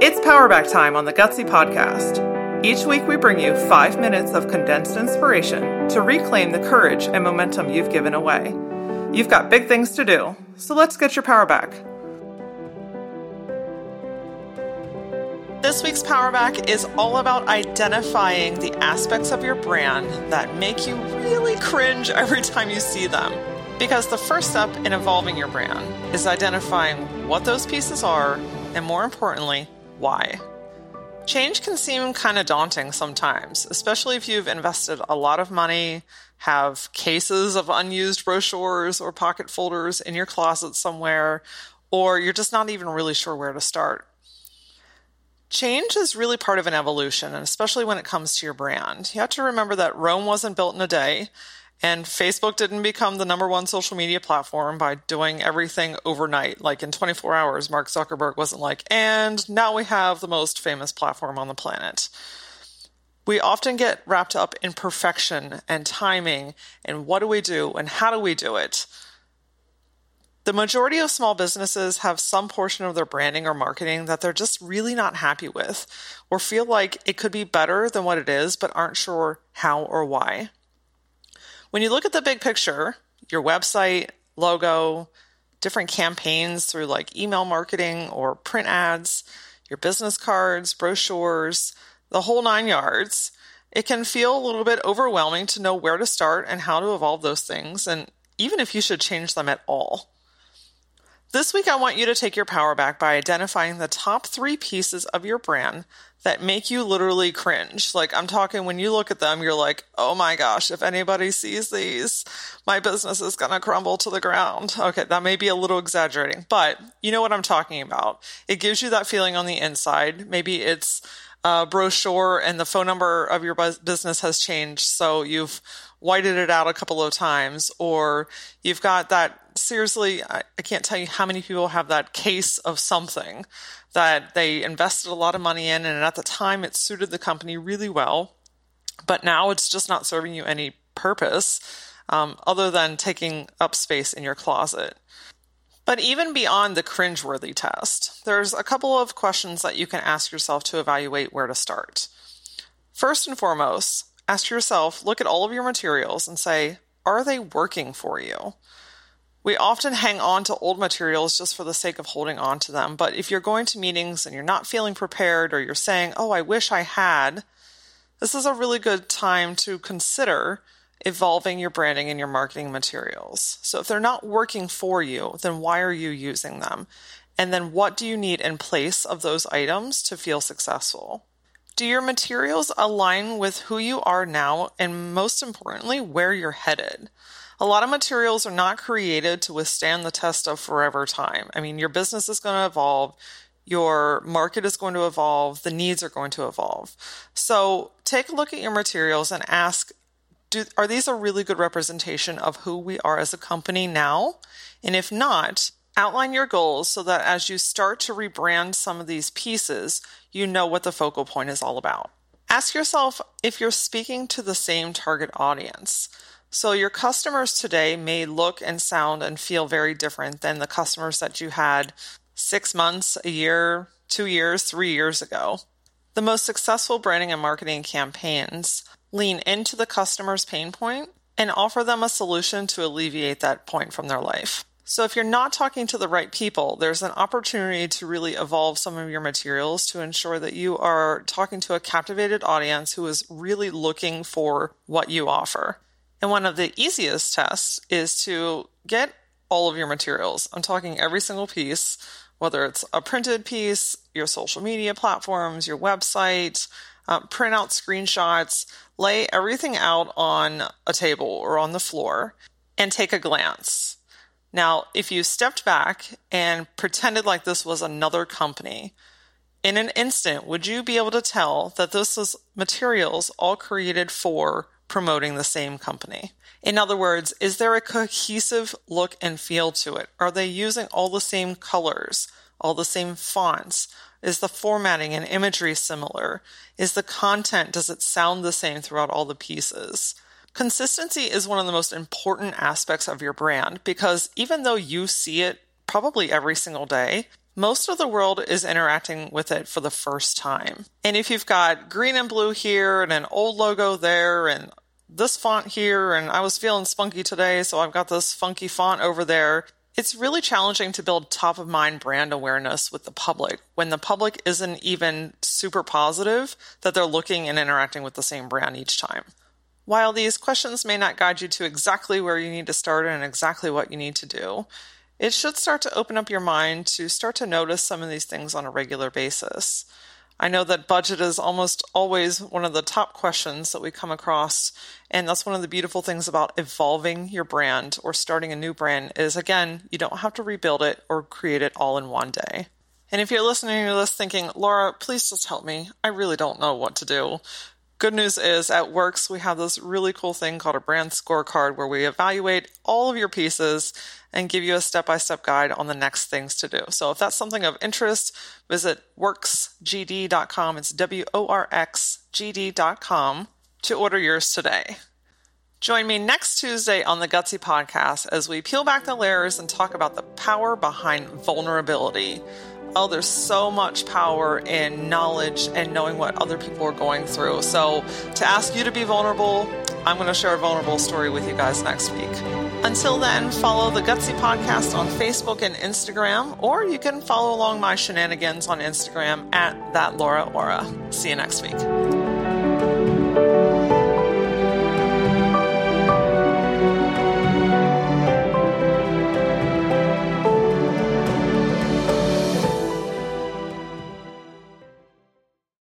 It's Power Back time on the Gutsy Podcast. Each week, we bring you five minutes of condensed inspiration to reclaim the courage and momentum you've given away. You've got big things to do, so let's get your power back. This week's Power Back is all about identifying the aspects of your brand that make you really cringe every time you see them. Because the first step in evolving your brand is identifying what those pieces are, and more importantly, why. Change can seem kind of daunting sometimes, especially if you've invested a lot of money, have cases of unused brochures or pocket folders in your closet somewhere, or you're just not even really sure where to start. Change is really part of an evolution, and especially when it comes to your brand. You have to remember that Rome wasn't built in a day, and Facebook didn't become the number one social media platform by doing everything overnight. Like in 24 hours, Mark Zuckerberg wasn't like, and now we have the most famous platform on the planet. We often get wrapped up in perfection and timing and what do we do and how do we do it. The majority of small businesses have some portion of their branding or marketing that they're just really not happy with or feel like it could be better than what it is, but aren't sure how or why. When you look at the big picture, your website, logo, different campaigns through like email marketing or print ads, your business cards, brochures, the whole nine yards, it can feel a little bit overwhelming to know where to start and how to evolve those things, and even if you should change them at all. This week, I want you to take your power back by identifying the top three pieces of your brand that make you literally cringe. Like, I'm talking when you look at them, you're like, oh my gosh, if anybody sees these, my business is going to crumble to the ground. Okay, that may be a little exaggerating, but you know what I'm talking about. It gives you that feeling on the inside. Maybe it's a brochure and the phone number of your business has changed. So you've whited it out a couple of times, or you've got that seriously, I, I can't tell you how many people have that case of something that they invested a lot of money in, and at the time it suited the company really well, but now it's just not serving you any purpose um, other than taking up space in your closet. But even beyond the cringeworthy test, there's a couple of questions that you can ask yourself to evaluate where to start. First and foremost, ask yourself look at all of your materials and say, are they working for you? We often hang on to old materials just for the sake of holding on to them. But if you're going to meetings and you're not feeling prepared or you're saying, oh, I wish I had, this is a really good time to consider evolving your branding and your marketing materials. So if they're not working for you, then why are you using them? And then what do you need in place of those items to feel successful? Do your materials align with who you are now and most importantly, where you're headed? a lot of materials are not created to withstand the test of forever time. I mean, your business is going to evolve, your market is going to evolve, the needs are going to evolve. So take a look at your materials and ask do, are these a really good representation of who we are as a company now? And if not, outline your goals so that as you start to rebrand some of these pieces, you know what the focal point is all about. Ask yourself if you're speaking to the same target audience. So your customers today may look and sound and feel very different than the customers that you had six months, a year, two years, three years ago. The most successful branding and marketing campaigns lean into the customer's pain point and offer them a solution to alleviate that point from their life. So if you're not talking to the right people, there's an opportunity to really evolve some of your materials to ensure that you are talking to a captivated audience who is really looking for what you offer. And one of the easiest tests is to get all of your materials. I'm talking every single piece, whether it's a printed piece, your social media platforms, your website, uh, print out screenshots, lay everything out on a table or on the floor and take a glance. Now, if you stepped back and pretended like this was another company, in an instant, would you be able to tell that this was materials all created for promoting the same company. In other words, is there a cohesive look and feel to it? Are they using all the same colors, all the same fonts? Is the formatting and imagery similar? Is the content, does it sound the same throughout all the pieces? Consistency is one of the most important aspects of your brand because even though you see it probably every single day, most of the world is interacting with it for the first time. And if you've got green and blue here and an old logo there and this font here, and I was feeling spunky today, so I've got this funky font over there. It's really challenging to build top of mind brand awareness with the public when the public isn't even super positive that they're looking and interacting with the same brand each time. While these questions may not guide you to exactly where you need to start and exactly what you need to do, it should start to open up your mind to start to notice some of these things on a regular basis. I know that budget is almost always one of the top questions that we come across. And that's one of the beautiful things about evolving your brand or starting a new brand is again, you don't have to rebuild it or create it all in one day. And if you're listening to this thinking, Laura, please just help me. I really don't know what to do. Good news is at Worx, we have this really cool thing called a brand scorecard where we evaluate all of your pieces and give you a step by step guide on the next things to do. So if that's something of interest, visit worxgd.com. It's W O R X G D.com to order yours today. Join me next Tuesday on the Gutsy podcast as we peel back the layers and talk about the power behind vulnerability oh, there's so much power in knowledge and knowing what other people are going through. So, to ask you to be vulnerable, I'm going to share a vulnerable story with you guys next week. Until then, follow the Gutsy Podcast on Facebook and Instagram, or you can follow along my shenanigans on Instagram at that Laura Aura. See you next week.